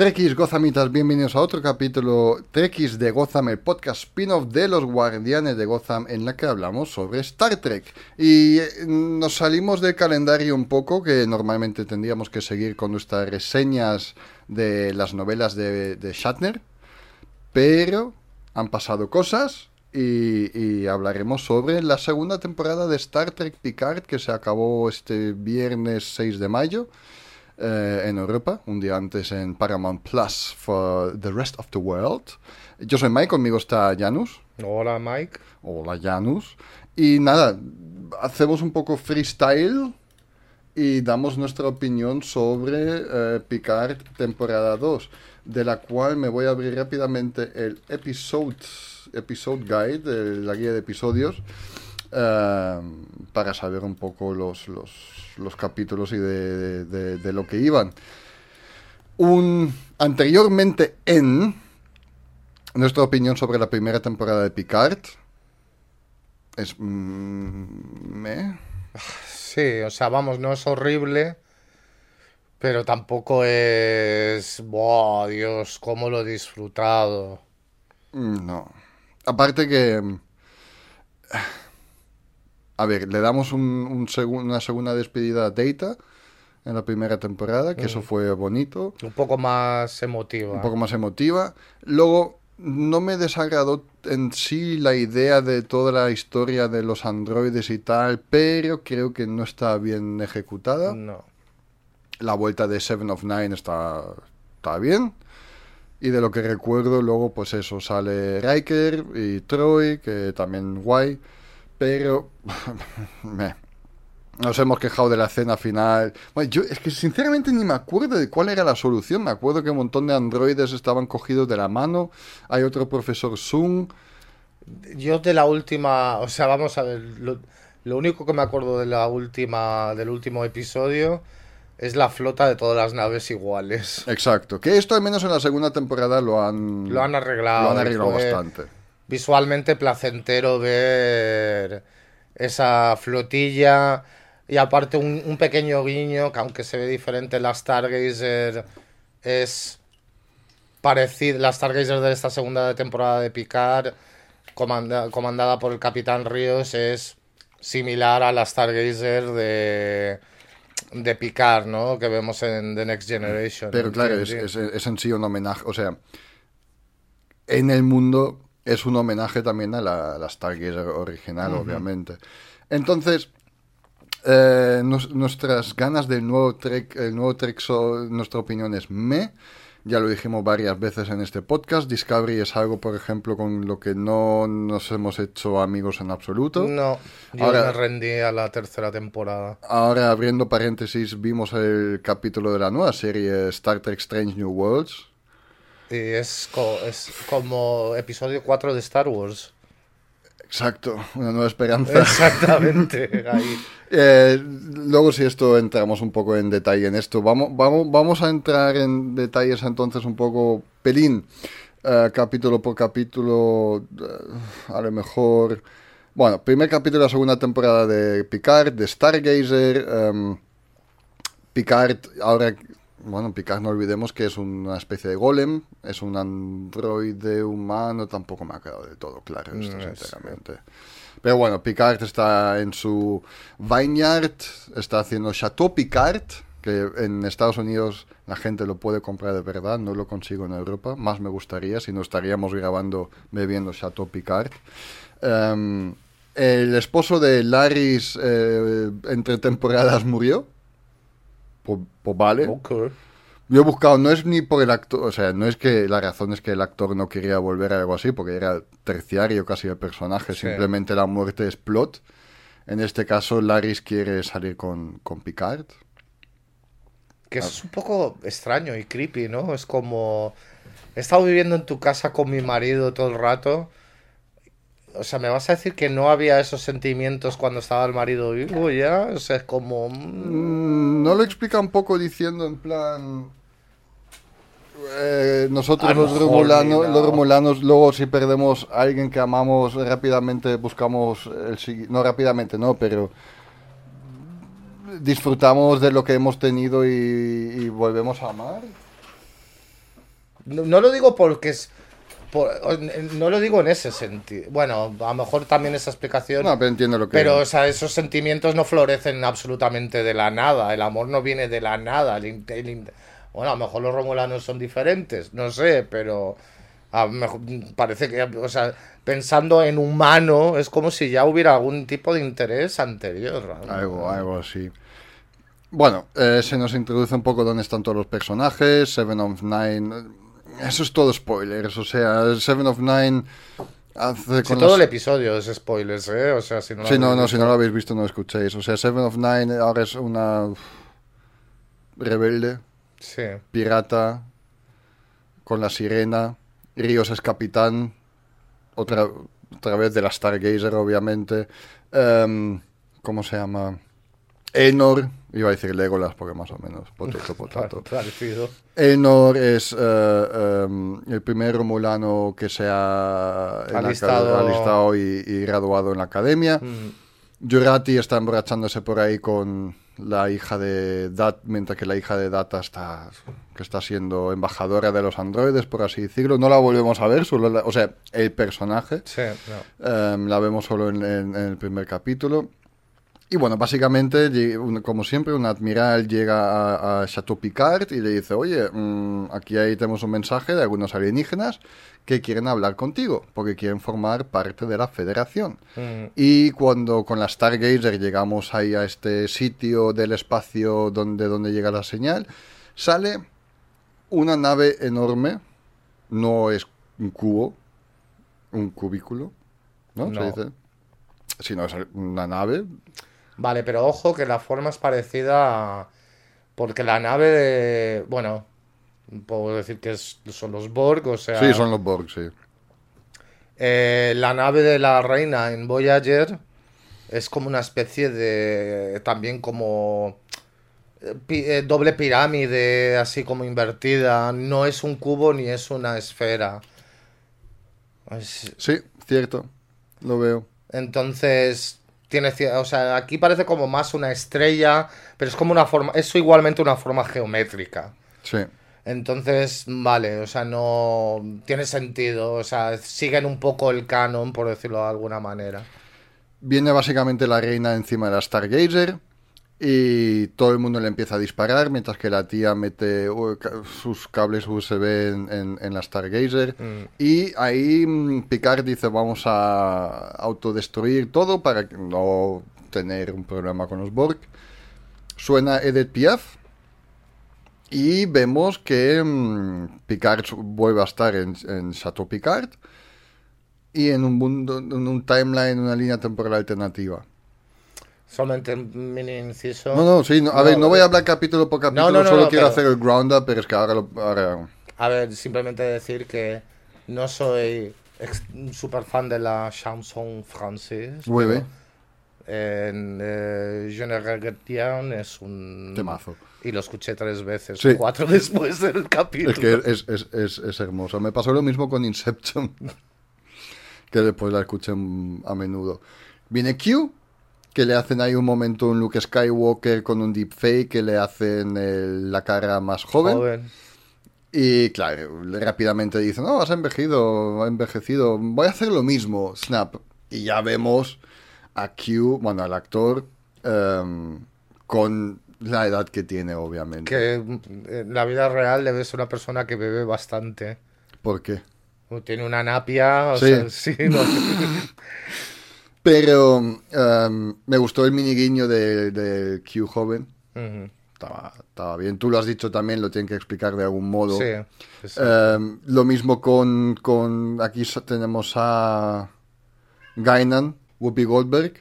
Trekkies Gozamitas, bienvenidos a otro capítulo Trekkies de Gotham, el podcast spin-off de los Guardianes de Gotham, en la que hablamos sobre Star Trek. Y eh, nos salimos del calendario un poco, que normalmente tendríamos que seguir con nuestras reseñas de las novelas de, Shatner, pero han pasado cosas y hablaremos sobre la segunda temporada de Star Trek Picard, que se acabó este viernes 6 de mayo. Eh, en Europa, un día antes en Paramount Plus for the rest of the world. Yo soy Mike, conmigo está Janus. Hola Mike. Hola Janus. Y nada, hacemos un poco freestyle y damos nuestra opinión sobre eh, Picard temporada 2, de la cual me voy a abrir rápidamente el episode, episode guide, el- la guía de episodios, eh, para saber un poco los, los, los capítulos y de, de- de lo que iban. Un, anteriormente en nuestra opinión sobre la primera temporada de Picard es... mm, meh. Sí, o sea, vamos, no es horrible, pero tampoco es... ¡Buah, Dios, cómo lo he disfrutado! No. Aparte que... A ver, le damos un, una segunda despedida a Data en la primera temporada, que eso fue bonito, Un poco más emotiva. un poco más emotiva. Luego, no me desagradó en sí la idea de toda la historia de los androides y tal, pero creo que no está bien ejecutada. No. La vuelta de Seven of Nine está, está bien. Y de lo que recuerdo, luego, pues eso, sale Riker y Troy, que también guay. Pero meh. nos hemos quejado de la escena final. Bueno, yo es que sinceramente ni me acuerdo de cuál era la solución. Me acuerdo que un montón de androides estaban cogidos de la mano. Hay otro profesor Zoom. Yo de la última, o sea, vamos a ver, lo, lo único que me acuerdo de la última, del último episodio es la flota de todas las naves iguales. Exacto. Que esto al menos en la segunda temporada lo han, Lo han arreglado. lo han arreglado fue bastante. Visualmente placentero ver esa flotilla y aparte un, un pequeño guiño que aunque se ve diferente la Stargazer es parecida, la Stargazer de esta segunda temporada de Picard comanda- comandada por el Capitán Ríos es similar a la Stargazer de de Picard, ¿no? Que vemos en The Next Generation. Pero claro, es, es- es en sí un homenaje, o sea, en el mundo es un homenaje también a la, a la original, obviamente. Entonces, eh, nos- nuestras ganas del nuevo Trek, el nuevo Trek, so- nuestra opinión es me. Ya lo dijimos varias veces en este podcast. Discovery es algo, por ejemplo, con lo que no nos hemos hecho amigos en absoluto. No, yo Ahora- me rendí a la tercera temporada. Ahora, abriendo paréntesis, vimos el capítulo de la nueva serie Star Trek Strange New Worlds. Y es, co- es como episodio 4 de Star Wars. Exacto, una nueva esperanza. Exactamente. Ahí. Eh, luego si esto entramos un poco en detalle en esto, vamos, vamos, vamos a entrar en detalles entonces un poco pelín, eh, capítulo por capítulo, eh, a lo mejor... Bueno, primer capítulo de la segunda temporada de Picard, de Stargazer. em, Picard, ahora, bueno, Picard no olvidemos que es una especie de golem, es un androide humano, tampoco me ha quedado del todo claro esto, No, es- sinceramente. Pero bueno, Picard está en su vineyard, está haciendo Chateau Picard, que en Estados Unidos la gente lo puede comprar de verdad, no lo consigo en Europa, más me gustaría, si no estaríamos grabando bebiendo Chateau Picard. Em, el esposo de Laris eh, entre temporadas murió. Pues, pues vale. Yo he buscado, no es ni por el actor, o sea, no es que la razón es que el actor no quería volver a algo así, porque era terciario casi el personaje, Sí. simplemente la muerte es plot. En este caso, Laris quiere salir con, con Picard. Que eso es un poco extraño y creepy, ¿no? Es como... He estado viviendo en tu casa con mi marido todo el rato. O sea, ¿me vas a decir que no había esos sentimientos cuando estaba el marido vivo ya? O sea, es como... mm, Mm, No lo explica un poco diciendo en plan... eh, nosotros A lo los romulanos, no. los romulanos, luego si perdemos a alguien que amamos, rápidamente buscamos el sigui- No rápidamente, no, pero disfrutamos de lo que hemos tenido y, y volvemos a amar. No, no lo digo porque es... por- no lo digo en ese sentido. Bueno, a lo mejor también esa explicación... No, pero entiendo lo que... Pero, o sea, esos sentimientos no florecen absolutamente de la nada. El amor no viene de la nada. El bueno, a lo mejor los romulanos son diferentes, no sé, pero a mejor- parece que, o sea, pensando en humano, es como si ya hubiera algún tipo de interés anterior. Algo, algo así. Bueno, eh, se nos introduce un poco dónde están todos los personajes. Seven of Nine. Eso es todo spoilers. O sea, Seven of Nine hace Si todo las- el episodio es spoilers, ¿eh? O sea, si no lo Sí, no, habéis no, visto. si no lo habéis visto, no lo escuchéis. O sea, Seven of Nine ahora es una rebelde, Sí. pirata, con la sirena. Ríos es capitán, otra, otra vez de la Stargazer, obviamente. Em, ¿Cómo se llama? Enor, iba a decir Legolas porque más o menos, potato, potato. Parecido. Enor es eh, em, el primer romulano que se ha Alistado. y, y graduado en la academia. Mm. Jurati está emborrachándose por ahí con la hija de Dat, mientras que la hija de Data está que está siendo embajadora de los androides, por así decirlo. No la volvemos a ver, solo la- o sea, el personaje. Sí, no. Em, la vemos solo en, en- en el primer capítulo. Y bueno, básicamente, como siempre, un admiral llega a, a Chateau Picard y le dice, oye, mm, aquí ahí tenemos un mensaje de algunos alienígenas que quieren hablar contigo, porque quieren formar parte de la federación. Mm. Y cuando con la Stargazer llegamos ahí a este sitio del espacio donde, donde llega la señal, sale una nave enorme, no es un cubo, un cubículo, ¿no? No. Se dice. Sino es una nave. Vale, pero ojo que la forma es parecida a- porque la nave de... Bueno, puedo decir que es- son los Borg, o sea... Sí, son los Borg, sí. eh, la nave de la reina en Voyager es como una especie de... También como... eh, eh, doble pirámide, así como invertida. No es un cubo ni es una esfera. Es- Sí, cierto. Lo veo. Entonces, tiene, o sea, aquí parece como más una estrella, pero es como una forma, es igualmente una forma geométrica. Sí. Entonces, vale, o sea, no tiene sentido, o sea, siguen un poco el canon, por decirlo de alguna manera. Viene básicamente la reina encima de la Stargazer y todo el mundo le empieza a disparar mientras que la tía mete uh, sus cables USB en, en- en la Stargazer. Mm. Y ahí mm, Picard dice vamos a autodestruir todo para no tener un problema con los Borg. Suena Edith Piaf. Y vemos que mm, Picard vuelve a estar en, en Chateau Picard y en un mundo, en un timeline, una línea temporal alternativa. Solamente un mini inciso. No, no, sí, no, a No, ver, no voy eh, a hablar capítulo por capítulo, no, solo quiero pero- hacer el ground up, pero es que ahora lo... ahora- A ver, simplemente decir que no soy un super fan de la chanson française. Oui, oui. En eh, Je ne regrette rien es un Temazo. Y lo escuché tres veces, Sí. cuatro después del capítulo. Es que es, es, es, es hermoso. Me pasó lo mismo con Inception, que después la escuché a menudo. Viene Q, que le hacen ahí un momento un Luke Skywalker con un deepfake, que le hacen el- la cara más joven. Joven. Y claro, le- rápidamente dicen, no, has envejecido, envejecido, voy a hacer lo mismo, Snap. Y ya vemos a Q, bueno, al actor, em, con la edad que tiene, obviamente. Que mm, en la vida real debe ser una persona que bebe bastante. ¿Por qué? O Tiene una napia, o Sí. sea, sí, no. Pero em, me gustó el mini guiño del del Q joven, estaba, estaba bien. Tú lo has dicho también, lo tienen que explicar de algún modo. Sí. Eh, lo mismo con, con aquí tenemos a Gainan, Whoopi Goldberg.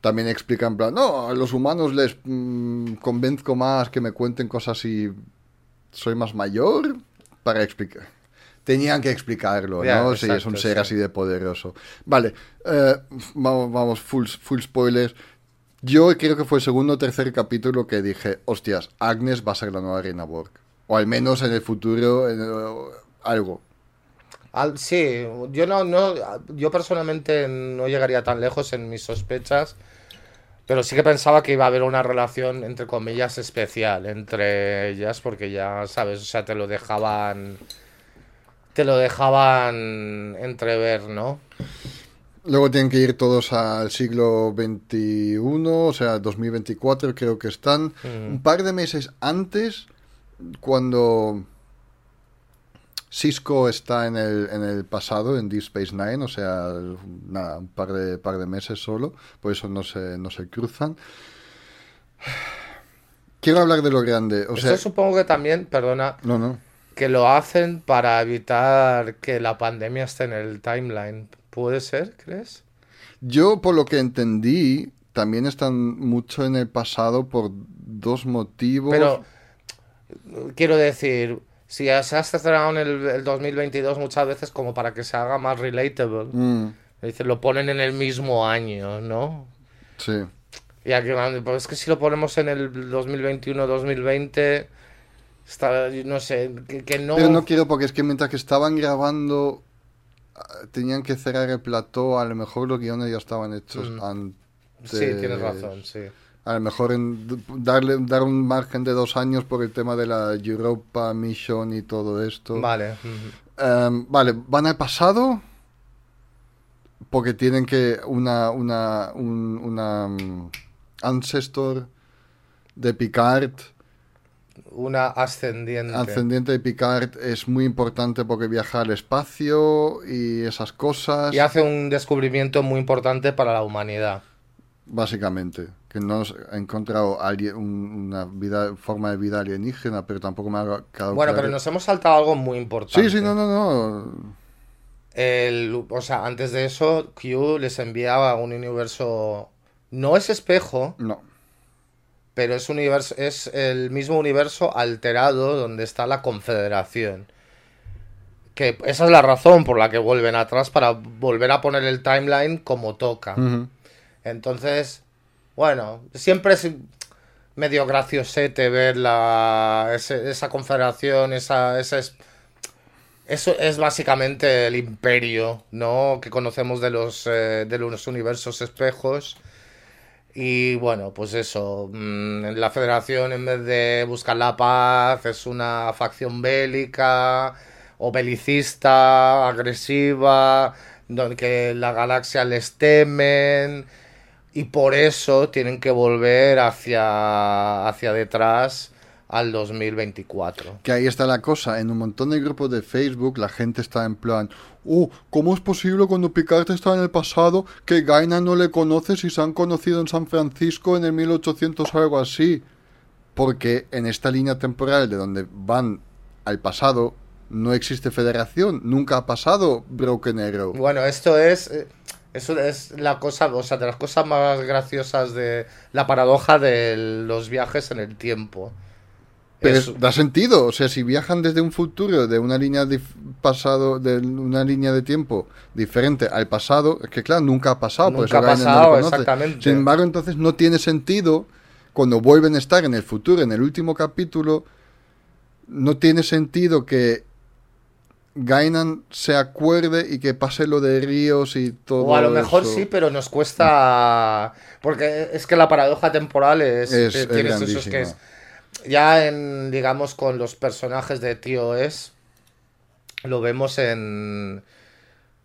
También explica en plan, no, a los humanos les mm, convenzco más que me cuenten cosas si soy más mayor para explicar. Tenían que explicarlo, ¿no? Si es un ser sí. así de poderoso. Vale, eh, vamos, vamos, full, full spoilers. Yo creo que fue el segundo o tercer capítulo que dije, hostias, Agnes va a ser la nueva Reina Borg. O al menos en el futuro, en, eh, algo. Al- sí, yo no, no, yo personalmente no llegaría tan lejos en mis sospechas, pero sí que pensaba que iba a haber una relación entre comillas especial entre ellas, porque ya sabes, o sea, te lo dejaban, te lo dejaban entrever, ¿no? Luego tienen que ir todos al siglo XXI, o sea, 2024 creo que están. Un par de meses antes, cuando Cisco está en el, en el pasado, en Deep Space Nine, o sea, nada, un par de, par de meses solo, por eso no se, no se cruzan. Quiero hablar de lo grande, o sea, supongo que también, perdona, no, no. Que lo hacen para evitar que la pandemia esté en el timeline. ¿Puede ser, crees? Yo, por lo que entendí, también están mucho en el pasado por dos motivos. Pero quiero decir, si se ha estrenado en el, el 2022 muchas veces como para que se haga más relatable, Mm, lo ponen en el mismo año, ¿no? sí. Y aquí, pues es que si lo ponemos en el 2021-2020, está, no sé, que, que no... Pero no quiero porque es que mientras que estaban grabando ah, tenían que cerrar el plató, a lo mejor los guiones ya estaban hechos Mm. antes. Sí, tienes razón, sí. A lo mejor en darle dar un margen de dos años por el tema de la Europa Mission y todo esto. Vale. Em, vale, van al pasado porque tienen que una una un- una mm, ancestor de Picard Una ascendiente. ascendiente de Picard es muy importante porque viaja al espacio y esas cosas Y hace un descubrimiento muy importante para la humanidad. básicamente que no ha encontrado una vida forma de vida alienígena pero tampoco me ha quedado Bueno, claro. pero nos hemos saltado algo muy importante. sí sí no no no El, o sea, antes de eso, Q les enviaba un universo. No es espejo, no pero es, universo, es el mismo universo alterado donde está la Confederación. Que esa es la razón por la que vuelven atrás para volver a poner el timeline como toca. Entonces, bueno, siempre es medio graciosete ver la, ese- esa confederación, esa, esa es- eso es básicamente el imperio, ¿no? Que conocemos de los, eh, de los universos espejos. Y bueno, pues eso, mm, la federación en vez de buscar la paz es una facción bélica o belicista, agresiva, donde que la galaxia les temen y por eso tienen que volver hacia, hacia detrás al 2024. Que ahí está la cosa, en un montón de grupos de Facebook la gente está en plan, oh, ¿cómo es posible cuando Picard está en el pasado que Gaina no le conoce si se han conocido en San Francisco en el 1800 o algo así? Porque en esta línea temporal de donde van al pasado no existe federación, nunca ha pasado Broken Arrow. Bueno, esto es. eh, Eso es la cosa, o sea, de las cosas más graciosas de la paradoja de los viajes en el tiempo. Pero Es- da sentido, o sea, si viajan desde un futuro, de una línea de pasado, de una línea de tiempo diferente al pasado, es que claro, nunca ha pasado, por Nunca eso ha Gaina no lo pasado, exactamente. Sin embargo, entonces no tiene sentido cuando vuelven a estar en el futuro, en el último capítulo, no tiene sentido que Gainan se acuerde y que pase lo de Ríos y todo o a lo mejor eso. sí, pero nos cuesta. Porque es que la paradoja temporal es. Es- eh, es tienes esos que es-. Ya en, digamos, con los personajes de TOS, lo vemos en.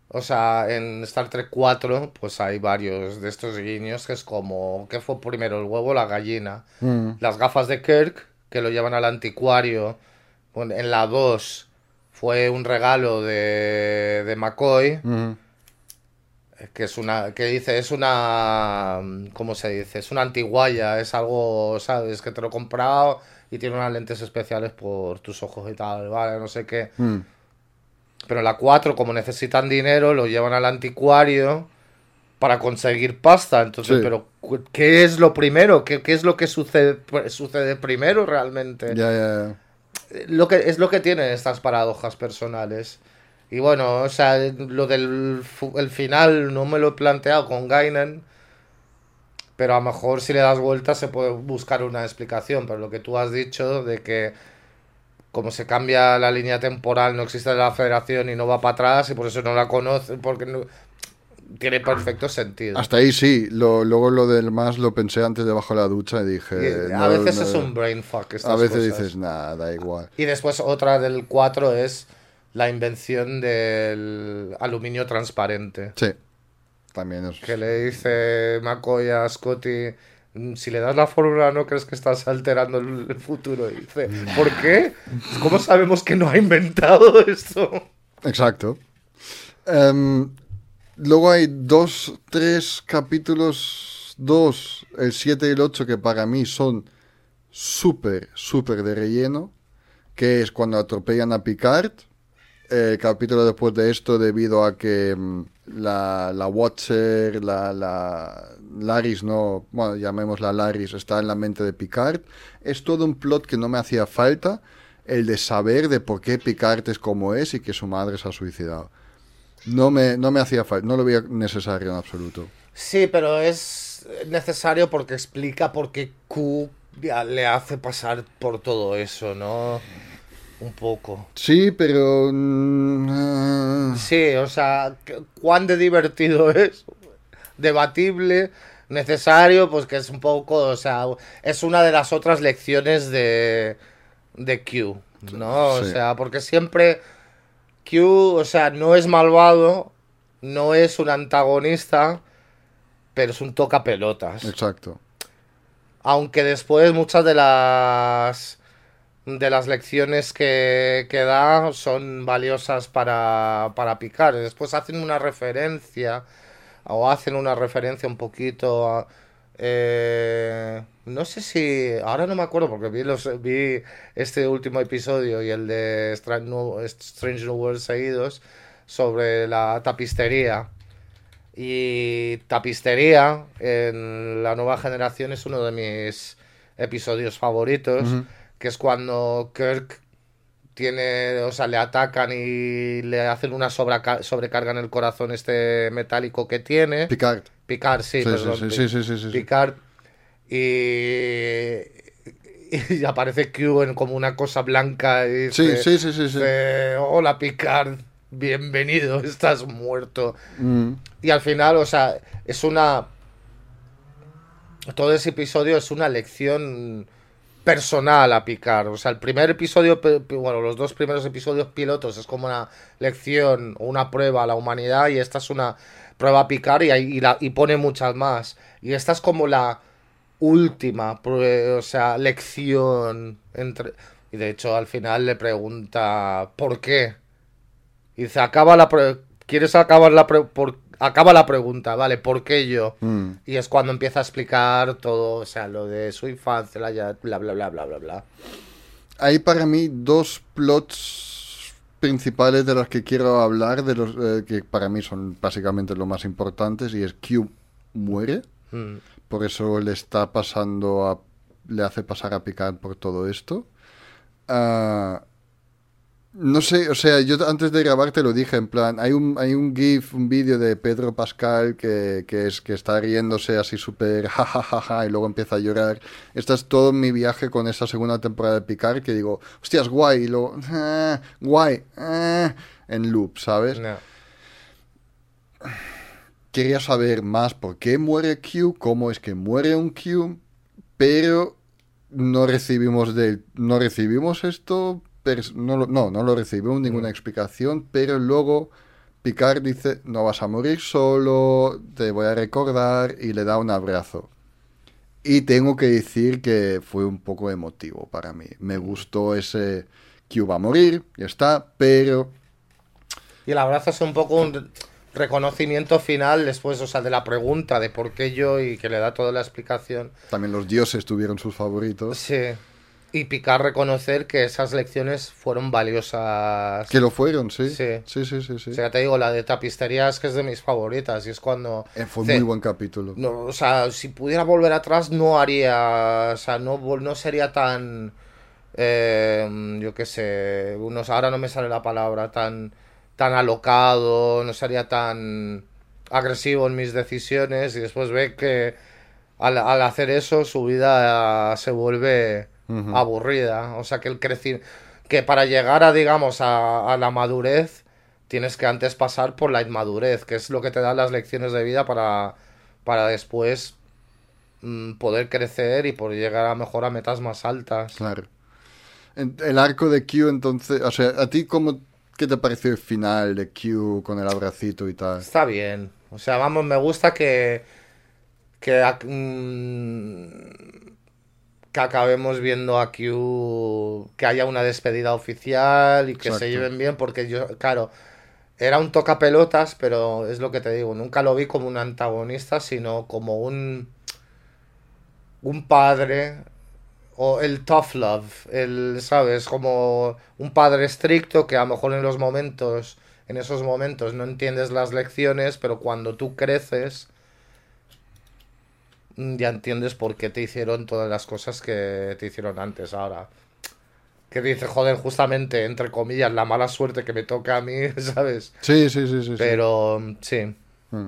O sea, en Star Trek 4, pues hay varios de estos guiños que es como. ¿Qué fue primero, el huevo o la gallina? Mm. Las gafas de Kirk, que lo llevan al anticuario. En la 2 fue un regalo de, de McCoy, Ujú. Que es una, que dice, es una, ¿cómo se dice? Es una antiguaya, es algo, ¿sabes? Que te lo he comprado y tiene unas lentes especiales por tus ojos y tal, vale, no sé qué. Mm. Pero la 4, como necesitan dinero, lo llevan al anticuario para conseguir pasta. Entonces, Sí. pero ¿qué es lo primero? ¿Qué, qué es lo que sucede, sucede primero realmente? Ya, ya, ya. lo que es lo que tienen estas paradojas personales. Y bueno, o sea, lo del el final no me lo he planteado con Gainen, pero a lo mejor si le das vuelta se puede buscar una explicación, pero lo que tú has dicho de que como se cambia la línea temporal, no existe la federación y no va para atrás y por eso no la conoce, porque no- tiene perfecto sentido. Hasta ahí sí. Lo, luego lo del más lo pensé antes debajo de la ducha y dije. Y a no, veces no, es un brain fuck. A estas veces cosas. dices, nada, da igual. Y después otra del 4 es la invención del aluminio transparente. Sí. También es. Que le dice McCoy a Scotty, "Mm, si le das la fórmula no crees que estás alterando el futuro. Y dice, ¿por qué? ¿Cómo sabemos que no ha inventado esto? Exacto. Em, luego hay dos, tres capítulos, dos, el 7 y el 8, que para mí son súper, súper de relleno, que es cuando atropellan a Picard. El capítulo después de esto, debido a que mm, la, la Watcher, la, la Laris, no, bueno, llamémosla Laris, está en la mente de Picard. Es todo un plot que no me hacía falta, el de saber de por qué Picard es como es y que su madre se ha suicidado. No me, no me hacía falta, no lo veía necesario en absoluto. Sí, pero es necesario porque explica por qué Q le hace pasar por todo eso, ¿no? Un poco. Sí, pero... mm, ah, Sí, o sea, cuán de divertido es, debatible, necesario, pues que es un poco, o sea, es una de las otras lecciones de, de Q, ¿no? O Sí. sea, porque siempre Q, o sea, no es malvado, no es un antagonista, pero es un toca pelotas. exacto. Aunque después muchas de las de las lecciones que, que da son valiosas para, para picar. Después hacen una referencia, o hacen una referencia un poquito a... eh, no sé si... Ahora no me acuerdo porque vi, los, vi este último episodio y el de Strange New, Strange New Worlds seguidos sobre la tapistería. Y Tapistería en la nueva generación es uno de mis episodios favoritos. Que es cuando Kirk tiene, o sea, le atacan y le hacen una sobreca- sobrecarga en el corazón este metálico que tiene. Picard. Picard, sí, Sí, sí, perdón. sí, sí, sí, sí, sí. Picard. Y, y aparece Q en como una cosa blanca y Sí, dice, sí, sí, sí, sí. dice, Hola Picard, bienvenido, estás muerto. Mm, Y al final, o sea, es una. Todo ese episodio es una lección personal a Picard. O sea, el primer episodio, bueno, los dos primeros episodios pilotos es como una lección o una prueba a la humanidad y esta es una prueba a Picard y, y, la- y pone muchas más. Y esta es como la última, o sea, lección entre... Y de hecho al final le pregunta ¿por qué? Y dice, acaba la ¿Quieres acabar la por- acaba la pregunta, vale, ¿por qué yo? mm. Y es cuando empieza a explicar todo, o sea, lo de su infancia, la ya- bla bla bla bla bla bla. Hay para mí dos plots principales de los que quiero hablar, de los eh, que para mí son básicamente los más importantes, y es Q muere, Mm. por eso le está pasando a, le hace pasar a Picard por todo esto. Ah, no sé, o sea, yo antes de grabar te lo dije, en plan, hay un, hay un GIF, un vídeo de Pedro Pascal que, que es que está riéndose así súper jajajaja y luego empieza a llorar. Este es todo mi viaje con esta segunda temporada de Picard que digo, hostias, guay, y luego, "Ah, guay, ah", en loop, ¿sabes? No. Quería saber más por qué muere Q, cómo es que muere un Q, pero no recibimos de no recibimos esto, no, lo- no, no lo recibimos ninguna explicación, pero luego Picard dice, no vas a morir solo, te voy a recordar y le da un abrazo. Y tengo que decir que fue un poco emotivo para mí. Me gustó ese Q va a morir, ya está, pero Y el abrazo es un poco un reconocimiento final después, o sea, de la pregunta de por qué yo y que le da toda la explicación. también los dioses tuvieron sus favoritos. Sí. Y Picard reconocer que esas lecciones fueron valiosas. Que lo fueron, sí. Sí. Sí, sí, sí. sí. O sea, te digo, la de tapistería es que es de mis favoritas y es cuando... Eh, fue dice, muy buen capítulo. no, o sea, si pudiera volver atrás no haría... O sea, no, no sería tan... eh, yo qué sé, unos, ahora no me sale la palabra, tan, tan alocado, no sería tan agresivo en mis decisiones y después ve que al, al hacer eso su vida se vuelve Aburrida. O sea que el crecimiento, que para llegar a, digamos, a, a la madurez, tienes que antes pasar por la inmadurez, que es lo que te dan las lecciones de vida para, para después mm, poder crecer y poder llegar a mejor a metas más altas. Claro. En- El arco de Q, entonces, o sea, ¿a ti cómo, qué te pareció el final de Q con el abracito y tal? Está bien. O sea, vamos, me gusta que. que, mm, que acabemos viendo a Q. que haya una despedida oficial y que Exacto. se lleven bien, porque yo, claro, era un tocapelotas, pero es lo que te digo, nunca lo vi como un antagonista, sino como un. un padre. O el tough love, el, ¿sabes? Como un padre estricto que a lo mejor en los momentos, en esos momentos no entiendes las lecciones, pero cuando tú creces, ya entiendes por qué te hicieron todas las cosas que te hicieron antes ahora. Que dice, joder, justamente, entre comillas, la mala suerte que me toca a mí, ¿sabes? Sí, sí, sí, sí. sí. Pero, sí. Mm.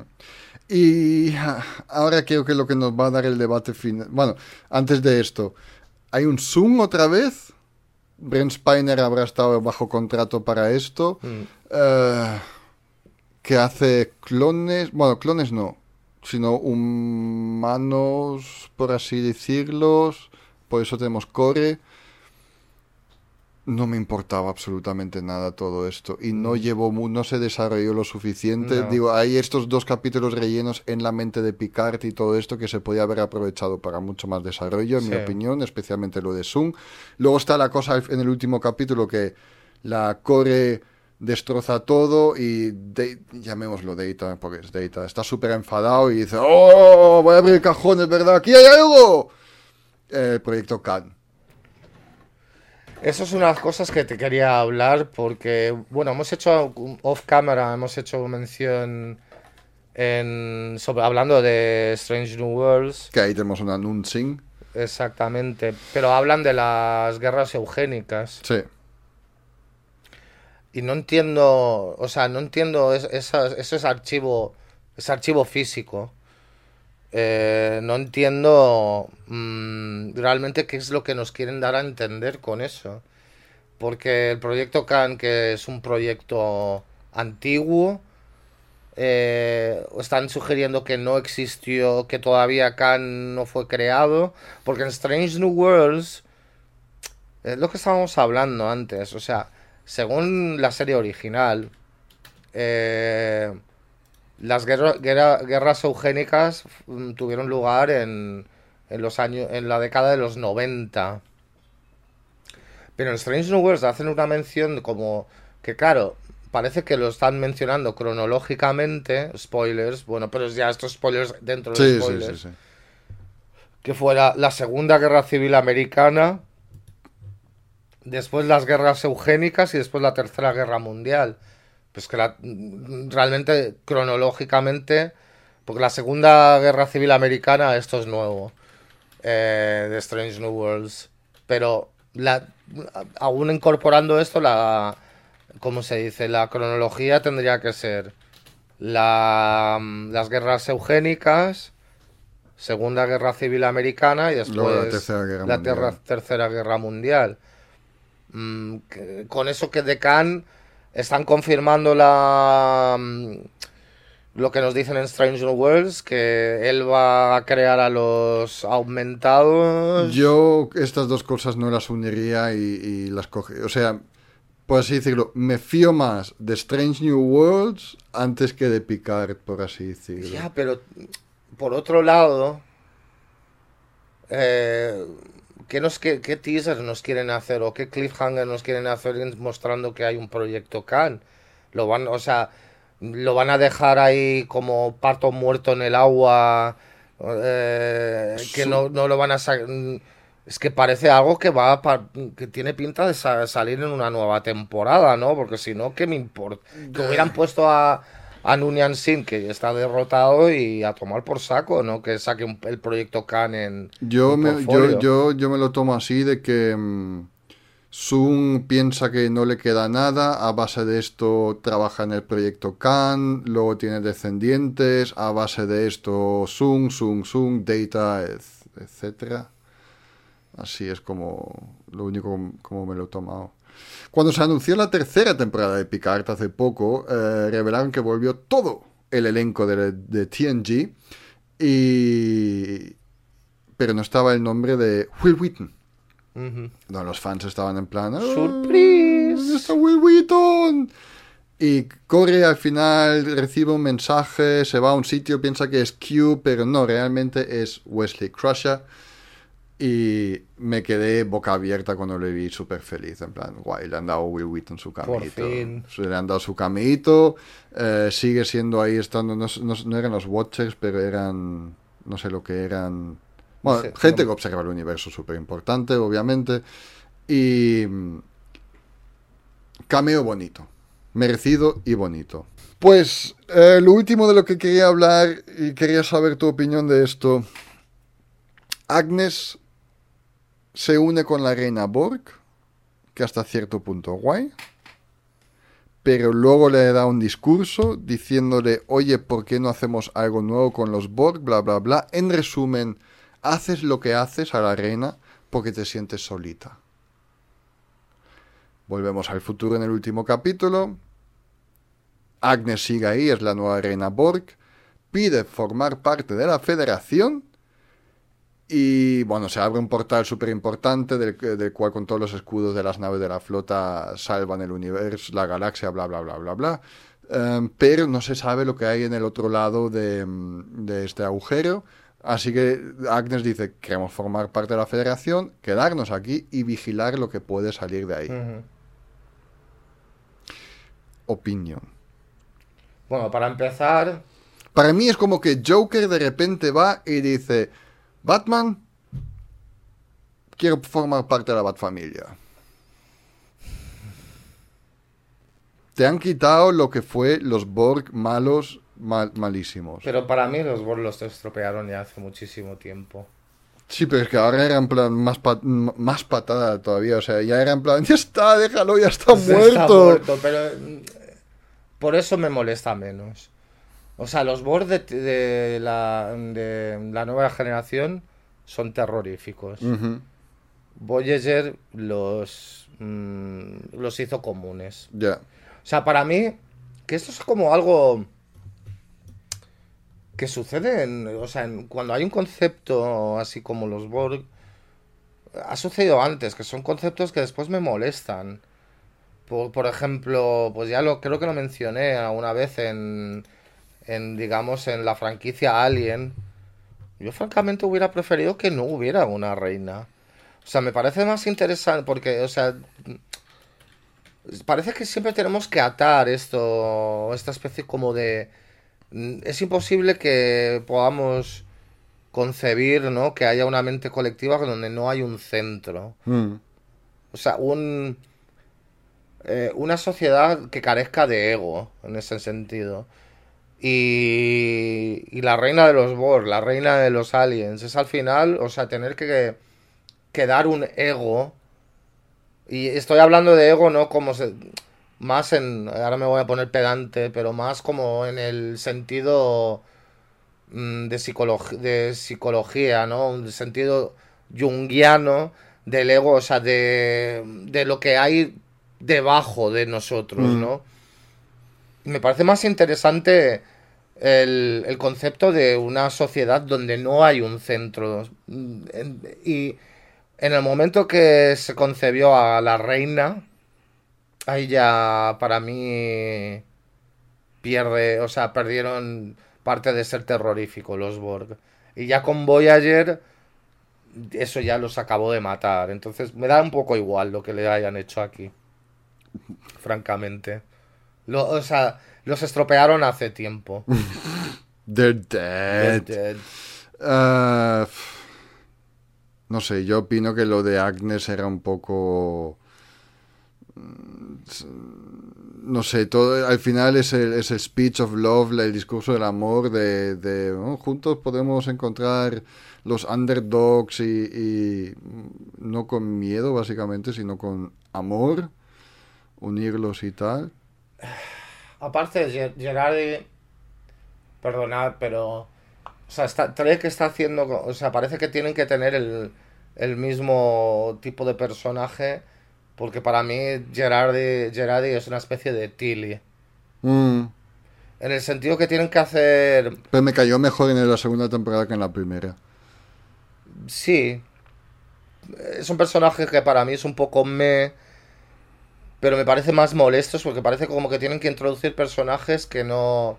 Y ah, ahora creo que lo que nos va a dar el debate final. Bueno, antes de esto, ¿hay un Zoom otra vez? Brent Spiner habrá estado bajo contrato para esto. Mm. Eh, que hace clones. Bueno, clones no. Sino humanos, por así decirlos. Por eso tenemos Core. No me importaba absolutamente nada todo esto. Y no llevó, mu- no se desarrolló lo suficiente. No. Digo, hay estos dos capítulos rellenos en la mente de Picard y todo esto que se podía haber aprovechado para mucho más desarrollo, en mi opinión, especialmente lo de Sun. Luego está la cosa en el último capítulo que la Core destroza todo y de- llamémoslo Data, porque es Data, está súper enfadado y dice, ¡Oh! Voy a abrir cajones, ¿verdad? ¡Aquí hay algo! El proyecto Khan. Eso es una de las cosas que te quería hablar porque, bueno, hemos hecho off camera, hemos hecho mención en, sobre, hablando de Strange New Worlds, Que ahí tenemos un announcing. exactamente, pero hablan de las guerras eugénicas Sí. Y no entiendo, o sea, no entiendo, es, esa- eso es archivo, es archivo físico. Eh, no entiendo mm, realmente qué es lo que nos quieren dar a entender con eso. Porque el proyecto Khan, que es un proyecto antiguo, eh, están sugiriendo que no existió, que todavía Khan no fue creado. Porque en Strange New Worlds, es lo que estábamos hablando antes, o sea, según la serie original, eh, las guerra- guerra- guerras eugénicas mm, tuvieron lugar en, en los años, en la década de los 90. Pero en Strange New Worlds hacen una mención como que, claro, parece que lo están mencionando cronológicamente, spoilers, bueno, pero ya estos spoilers dentro de Sí, sí, spoilers, sí, sí. que fue la, la Segunda Guerra Civil Americana, después las guerras eugénicas y después la Tercera Guerra Mundial. Pues que la- realmente, cronológicamente, porque la Segunda Guerra Civil Americana, esto es nuevo, eh, de Strange New Worlds. Pero la, aún incorporando esto, la, ¿cómo se dice? La cronología tendría que ser la, las guerras eugénicas, Segunda Guerra Civil Americana y después Luego la Tercera Guerra la Mundial. terra- Tercera Guerra Mundial. Mm, que- con eso que de Khan están confirmando la mm, lo que nos dicen en Strange New Worlds, que él va a crear a los aumentados. Yo estas dos cosas no las uniría y, y las coge. O sea, por así decirlo, me fío más de Strange New Worlds antes que de Picard, por así decirlo. Ya, pero por otro lado, eh, ¿qué, nos, qué, qué teaser nos quieren hacer o qué cliffhanger nos quieren hacer mostrando que hay un proyecto Khan? Lo van, o sea, lo van a dejar ahí como parto muerto en el agua, eh, que no, no lo van a sacar. es que parece algo que va que tiene pinta de salir en una nueva temporada, ¿no? Porque si no, ¿qué me importa? Que hubieran puesto a, a Nunyan Sin, que está derrotado, y a tomar por saco, ¿no? Que saque el proyecto Khan en. Yo, me, yo, yo, yo, me lo tomo así de que. Mm, Sun piensa que no le queda nada, a base de esto trabaja en el proyecto Khan, luego tiene descendientes, a base de esto Sun, Sun, Sun, Data, etcétera. Así es como lo único como me lo he tomado. Cuando se anunció la tercera temporada de Picard hace poco, eh, revelaron que volvió todo el elenco de, de, TNG y... pero no estaba el nombre de Will Wheaton. no, los fans estaban en plan ah, ¡Surprise! ¡Está Will Wheaton! Y corre al final, recibe un mensaje, se va a un sitio, piensa que es Q, pero no, realmente es Wesley Crusher y me quedé boca abierta cuando le vi súper feliz. En plan, guay, le han dado Will Wheaton su camito. Le han dado su camito. Eh, sigue siendo ahí estando. No, no, eran los Watchers, pero eran. No sé lo que eran. Bueno, gente que observa el universo, súper importante, obviamente. Y. Cameo bonito. Merecido y bonito. Pues eh, lo último de lo que quería hablar y quería saber tu opinión de esto. Agnes se une con la reina Borg, que hasta cierto punto guay, pero luego le da un discurso diciéndole, oye, ¿por qué no hacemos algo nuevo con los Borg? Bla, bla, bla. En resumen, haces lo que haces a la reina porque te sientes solita. Volvemos al futuro en el último capítulo. Agnes sigue ahí, es la nueva reina Borg. Pide formar parte de la federación y bueno, se abre un portal súper importante del, cual con todos los escudos de las naves de la flota salvan el universo, la galaxia, bla, bla, bla, bla, bla. Em, pero no se sabe lo que hay en el otro lado de, de, este agujero. Así que Agnes dice, queremos formar parte de la federación, quedarnos aquí y vigilar lo que puede salir de ahí. Opinión. Bueno, para empezar... Para mí es como que Joker de repente va y dice Batman, quiero formar parte de la Batfamilia. Te han quitado lo que fue los Borg malos, malísimos. Pero para mí los Borg los estropearon ya hace muchísimo tiempo. Sí, pero es que ahora era en plan más, más patada todavía. O sea, ya era en plan, ya está, déjalo, ya está, muerto. está muerto. Pero mm, por eso me molesta menos. O sea, los Borg de, la, nueva generación son terroríficos. Voyager los, mm, los hizo comunes. Ya. O sea, para mí, que esto es como algo que sucede en, o sea, cuando hay un concepto así como los Borg, ha sucedido antes, que son conceptos que después me molestan. Por, por ejemplo, pues ya lo creo que lo mencioné alguna vez en en, digamos, en la franquicia Alien, yo francamente hubiera preferido que no hubiera una reina. O sea, me parece más interesante porque, o sea, parece que siempre tenemos que atar esto, esta especie como de... Es imposible que podamos concebir, ¿no? Que haya una mente colectiva donde no hay un centro. Mm. O sea, un... Eh, una sociedad que carezca de ego, en ese sentido. Y, la reina de los Borg, la reina de los aliens, es al final, o sea, tener que, que dar un ego. Y estoy hablando de ego no como se, más en, ahora me voy a poner pedante, pero más como en el sentido mm, de, de psicología, ¿no? Un sentido junguiano del ego, o sea, de, de lo que hay debajo de nosotros, mm. Me parece más interesante el, concepto de una sociedad donde no hay un centro. Y en el momento que se concebió a la reina, ahí ya para mí pierde, o sea, perdieron parte de ser terrorífico los Borg. Y ya con Voyager, eso ya los acabó de matar. Entonces me da un poco igual lo que le hayan hecho aquí. Francamente o sea, los estropearon hace tiempo. They're dead. Uh, No sé, yo opino que lo de Agnes era un poco... mm, No sé, todo al final es el, es el speech of love, el discurso del amor, de, de, "Oh, juntos podemos encontrar los underdogs y, y no con miedo básicamente, sino con amor, unirlos y tal. Aparte, Ger- Gerardi, perdonad, pero. O sea, está, Trek está haciendo. O sea, parece que tienen que tener el, el mismo tipo de personaje. Porque para mí, Gerardi, Gerardi es una especie de Tilly. Mm, En el sentido que tienen que hacer. pero me cayó mejor en la segunda temporada que en la primera. Sí. Es un personaje que para mí es un poco me. Pero me parece más molestos porque parece como que tienen que introducir personajes que no.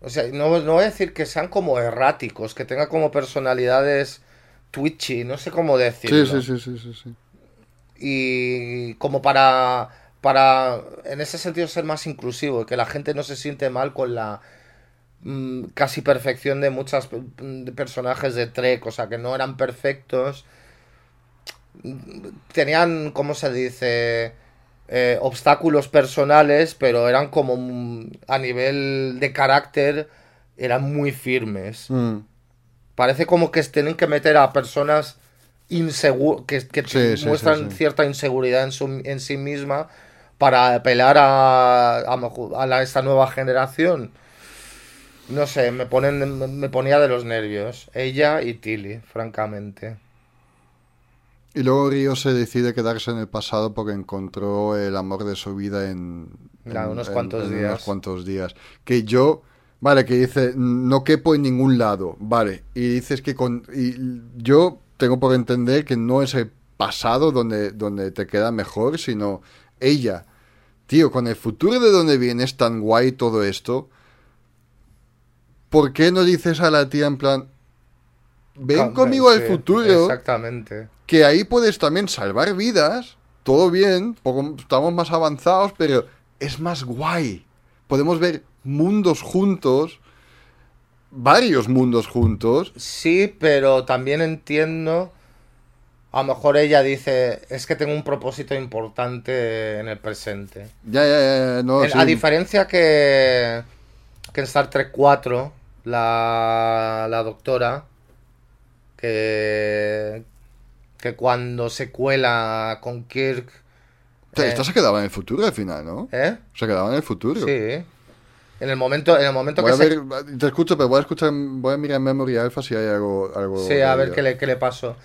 O sea, no, no voy a decir que sean como erráticos, que tengan como personalidades twitchy, no sé cómo decirlo. Sí, sí, sí, sí, sí. Y como para, para, en ese sentido, ser más inclusivo, y que la gente no se siente mal con la mm, casi perfección de muchos personajes de Trek, o sea, que no eran perfectos. Tenían, ¿cómo se dice? Eh, obstáculos personales, pero eran como a nivel de carácter, eran muy firmes. Mm, Parece como que tienen que meter a personas que, que Sí, sí, muestran sí, cierta inseguridad en, su- en sí misma para apelar a, a, mejo- a la- esta nueva generación. No sé, me, ponen, me ponía de los nervios. Ella y Tilly, francamente. Y luego Río se decide quedarse en el pasado porque encontró el amor de su vida en, unos en- cuantos en días. unos cuantos días. Que yo, vale, que dice, no quepo en ningún lado, vale. Y dices que con... Y yo tengo por entender que no es el pasado donde, donde te queda mejor, sino ella. Tío, con el futuro de donde viene es tan guay todo esto. ¿Por qué no dices a la tía en plan... Ven conmigo al futuro Exactamente. que ahí puedes también salvar vidas, todo bien, poco- estamos más avanzados, pero es más guay. Podemos ver mundos juntos, varios mundos juntos. Sí, pero también entiendo. A lo mejor ella dice, es que tengo un propósito importante en el presente. Ya, ya, ya, ya, no, En- sí. A diferencia que, que en Star Trek 4, la, la doctora, que, que cuando se cuela con Kirk... O sea, eh, Esta se quedaba en el futuro al final, ¿no? ¿eh? Se quedaba en el futuro. Sí. En el momento, en el momento Voy que a se... ver, te escucho, pero voy a escuchar, voy a mirar en Memory Alpha si hay algo. algo Sí, a ver qué le, qué le pasó.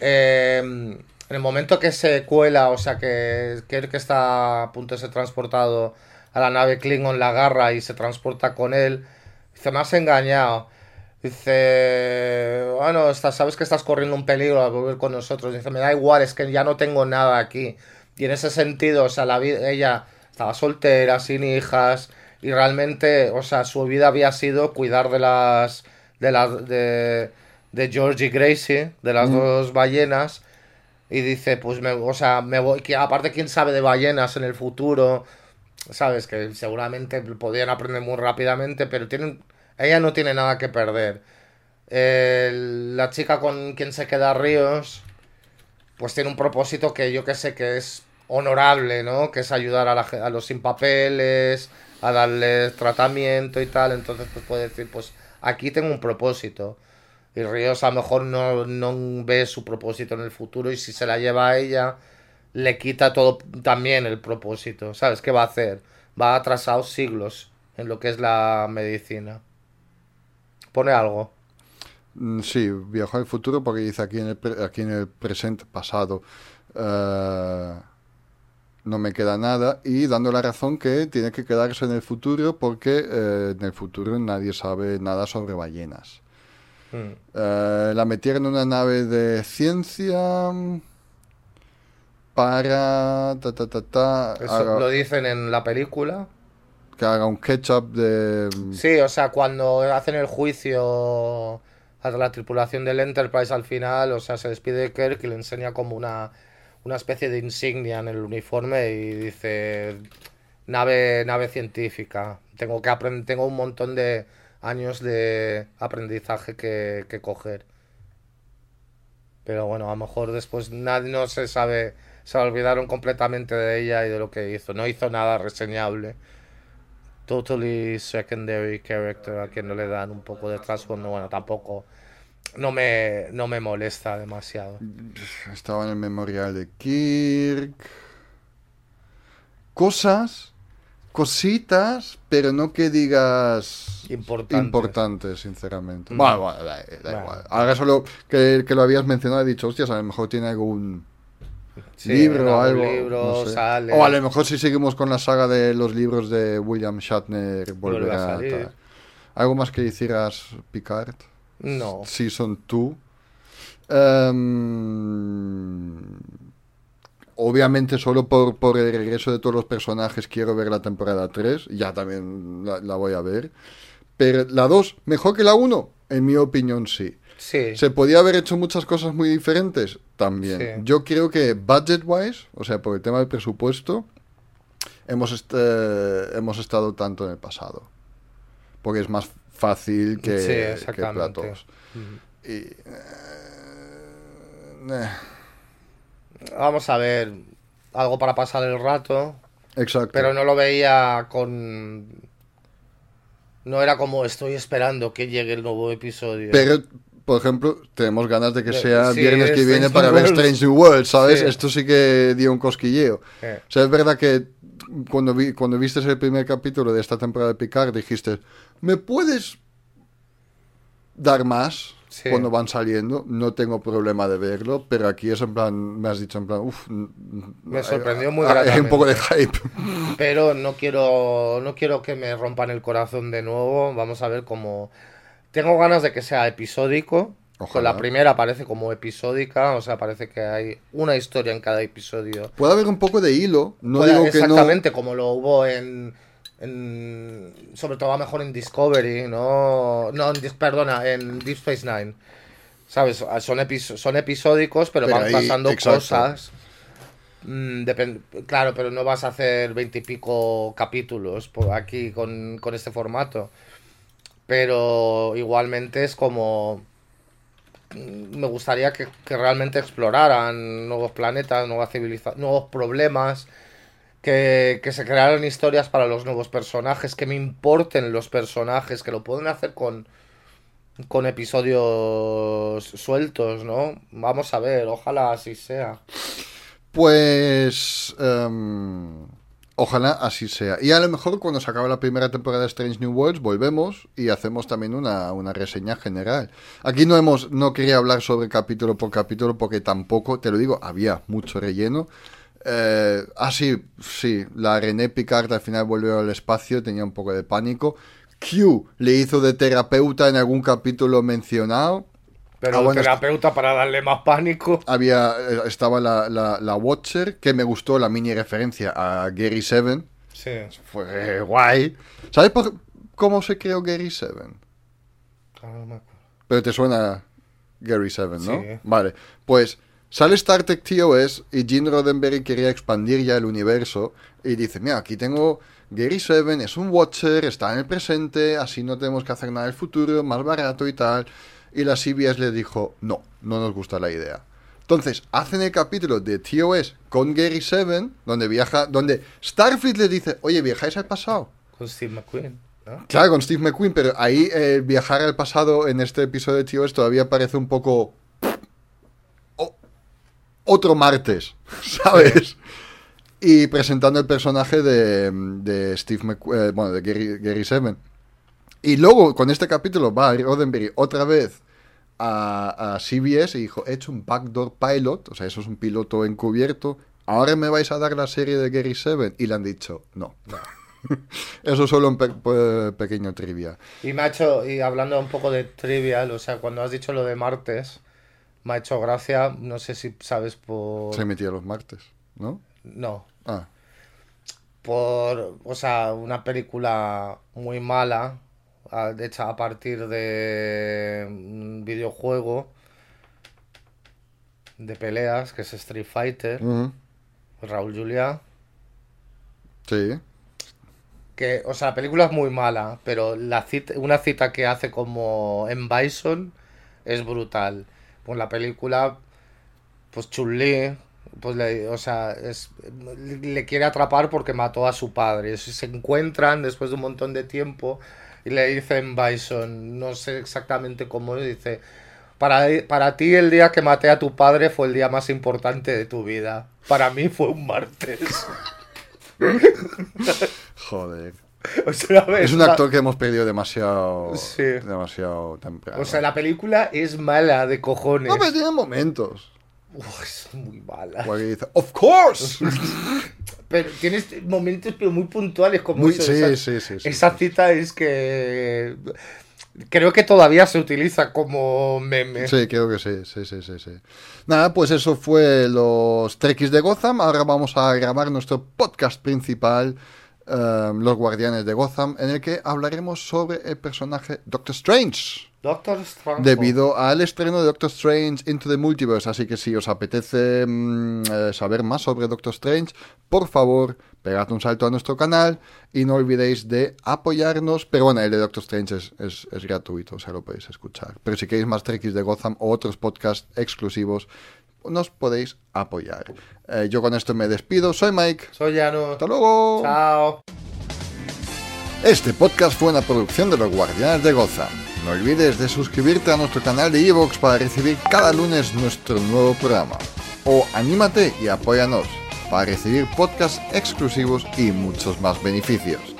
Eh, en el momento que se cuela, o sea, que Kirk está a punto de ser transportado a la nave Klingon, la agarra y se transporta con él, dice, me has engañado. Dice, bueno, estás- sabes que estás corriendo un peligro al volver con nosotros. Dice, me da igual, es que ya no tengo nada aquí. Y en ese sentido, o sea, la vida, ella estaba soltera, sin hijas, y realmente, o sea, su vida había sido cuidar de las, de las, de, de George y Gracie, de las dos ballenas, y dice, pues, me, o sea, me voy, que aparte, quién sabe de ballenas en el futuro, sabes, que seguramente podían aprender muy rápidamente, pero tienen, ella no tiene nada que perder. La chica con quien se queda Ríos, pues tiene un propósito que yo que sé que es honorable, ¿no? Que es ayudar a, la los sin papeles, a darles tratamiento y tal. Entonces, pues puede decir, pues aquí tengo un propósito. Y Ríos a lo mejor no, no ve su propósito en el futuro y si se la lleva a ella, le quita todo también el propósito. ¿Sabes qué va a hacer? Va atrasado siglos en lo que es la medicina. Pone algo. Mm, Sí, viajó al futuro porque dice aquí en el, pre- aquí en el presente pasado eh, no me queda nada y dando la razón que tiene que quedarse en el futuro porque eh, en el futuro nadie sabe nada sobre ballenas. Mm. Eh, la metieron en una nave de ciencia mm, para ta, ta, ta, ta, Eso lo dicen en la película. Que haga un ketchup de... Sí, o sea, cuando hacen el juicio a la tripulación del Enterprise al final, o sea, se despide de Kirk y le enseña como una, una especie de insignia en el uniforme y dice nave, nave científica. Tengo que aprender, tengo un montón de años de aprendizaje que, que coger. Pero bueno, a lo mejor después nadie no se sabe, se olvidaron completamente de ella y de lo que hizo. No hizo nada reseñable. Totally secondary character a quien no le dan un poco de trasfondo. Bueno, tampoco no me, no me molesta demasiado. Estaba en el memorial de Kirk. Cosas, cositas, pero no que digas Importantes. importantes, sinceramente. Mm. Bueno, bueno, da, da Bueno. igual. Ahora solo que, que lo habías mencionado he dicho, hostias, a lo mejor tiene algún Sí, libro o algo. libro no sé. sale. O a lo mejor si seguimos con la saga de los libros de William Shatner, volverá a salir. ¿Algo más que hicieras, Picard? No. Season 2. Em, obviamente solo por, por el regreso de todos los personajes quiero ver la temporada 3. Ya también la, la voy a ver. Pero la 2, mejor que la 1, en mi opinión sí. Sí. ¿Se podía haber hecho muchas cosas muy diferentes? También. Sí. Yo creo que budget-wise, o sea, por el tema del presupuesto, hemos, est- eh, hemos estado tanto en el pasado. Porque es más fácil que, Sí, que platos. Y, eh, eh, Vamos a ver. Algo para pasar el rato. exacto. Pero no lo veía con. No era como estoy esperando que llegue el nuevo episodio. Pero, por ejemplo, tenemos ganas de que sea sí, viernes que viene para ver. Strange New World, ¿sabes? Sí. Esto sí que dio un cosquilleo. Eh, O sea, es verdad que cuando, vi, cuando viste el primer capítulo de esta temporada de Picard dijiste, ¿me puedes dar más? Sí. Cuando van saliendo, no tengo problema de verlo, pero aquí es en plan, me has dicho en plan, uff, Me sorprendió muy Hay un poco de hype. Pero no quiero, no quiero que me rompan el corazón de nuevo. Vamos a ver cómo. Tengo ganas de que sea episódico. Ojalá. Con la primera parece como episódica, o sea, parece que hay una historia en cada episodio. Puede haber un poco de hilo, no Puede- digo que no. exactamente como lo hubo en, en- sobre todo a lo mejor en Discovery, no, no, en perdona, en Deep Space Nine. ¿Sabes? Ah, Son, episo- son episódicos, pero, Pero van ahí- pasando exacto. cosas. Mm, claro, pero no vas a hacer veintipico capítulos por aquí con, con este formato. Pero igualmente es como. mm, Me gustaría que, realmente exploraran nuevos planetas, nuevas civilizaciones, nuevos problemas. Que, que se crearan historias para los nuevos personajes, que me importen los personajes, que lo pueden hacer con, con episodios sueltos, ¿no? Vamos a ver, ojalá así sea. Pues em, ojalá así sea. Y a lo mejor cuando se acabe la primera temporada de Strange New Worlds volvemos y hacemos también una, una reseña general. Aquí no hemos no quería hablar sobre capítulo por capítulo porque tampoco, te lo digo, había mucho relleno. Eh, ah, sí, sí, la René Picard al final volvió al espacio, tenía un poco de pánico. Q le hizo de terapeuta en algún capítulo mencionado. Pero Ah, bueno, terapeuta para darle más pánico. Había, eh, estaba la, la, la Watcher, que me gustó la mini referencia a Gary Seven. Sí. Fue guay. ¿Sabes por cómo se creó Gary Seven? Ah. Pero te suena Gary Seven, ¿no? Sí. Vale, pues sale Star Trek TOS y Gene Roddenberry quería expandir ya el universo y dice, mira, aquí tengo Gary Seven, es un Watcher, está en el presente, así no tenemos que hacer nada en el futuro, más barato y tal. Y la CBS le dijo, no, no nos gusta la idea. Entonces, hacen el capítulo de TOS con Gary Seven, donde viaja, donde Starfleet le dice, oye, viajáis al pasado. Con Steve McQueen. ¿no? Claro, con Steve McQueen, pero ahí eh, viajar al pasado en este episodio de TOS todavía parece un poco... otro martes, ¿sabes? Y presentando el personaje de, de Steve McQueen, eh, bueno, de Gary, Gary Seven. Y luego, con este capítulo, va Roddenberry otra vez a, a CBS y dijo, he hecho un backdoor pilot, o sea, eso es un piloto encubierto, ahora me vais a dar la serie de Gary Seven. Y le han dicho, no. Eso solo un pe- pe- pequeño trivia. Y me ha hecho, y hablando un poco de trivial, o sea, cuando has dicho lo de martes, me ha hecho gracia, no sé si sabes por... Se emitía los martes, ¿no? No, Ah, por, o sea, una película muy mala, a- hecha a partir de un videojuego de peleas, que es Street Fighter, Raúl Julia, sí. que, o sea, la película es muy mala, pero la cita, una cita que hace como en Bison es brutal. Pues la película pues Chun-Li, pues le, o sea, es, le quiere atrapar porque mató a su padre. Se encuentran después de un montón de tiempo y le dicen Bison, no sé exactamente cómo, dice, para, para ti el día que maté a tu padre fue el día más importante de tu vida. Para mí fue un martes. Joder. O sea, Es un actor que hemos perdido demasiado, Sí. demasiado temprano. O sea, la película es mala de cojones. No, pero tiene momentos. Uf, es muy mala. Porque dice, of course. Pero tienes momentos pero muy puntuales como Muy- eso, sí, esa, sí, sí, esa cita es que creo que todavía se utiliza como meme. Sí, creo que sí, sí, sí, sí, sí. Nada, pues eso fue los Trekkies de Gotham. Ahora vamos a grabar nuestro podcast principal, eh, Los Guardianes de Gotham, en el que hablaremos sobre el personaje Doctor Strange. Doctor Strange. Debido al estreno de Doctor Strange Into the Multiverse. Así que si os apetece mm, eh, saber más sobre Doctor Strange, por favor, pegad un salto a nuestro canal y no olvidéis de apoyarnos. Pero bueno, el de Doctor Strange es, es- es gratuito, o sea, lo podéis escuchar. Pero si queréis más Trekkies de Gotham o otros podcasts exclusivos, nos podéis apoyar. Eh, yo con esto me despido. Soy Mike. Soy Llano. Hasta luego. Chao. Este podcast fue una producción de los Guardianes de Gotham. No olvides de suscribirte a nuestro canal de Evox para recibir cada lunes nuestro nuevo programa. O anímate y apóyanos para recibir podcasts exclusivos y muchos más beneficios.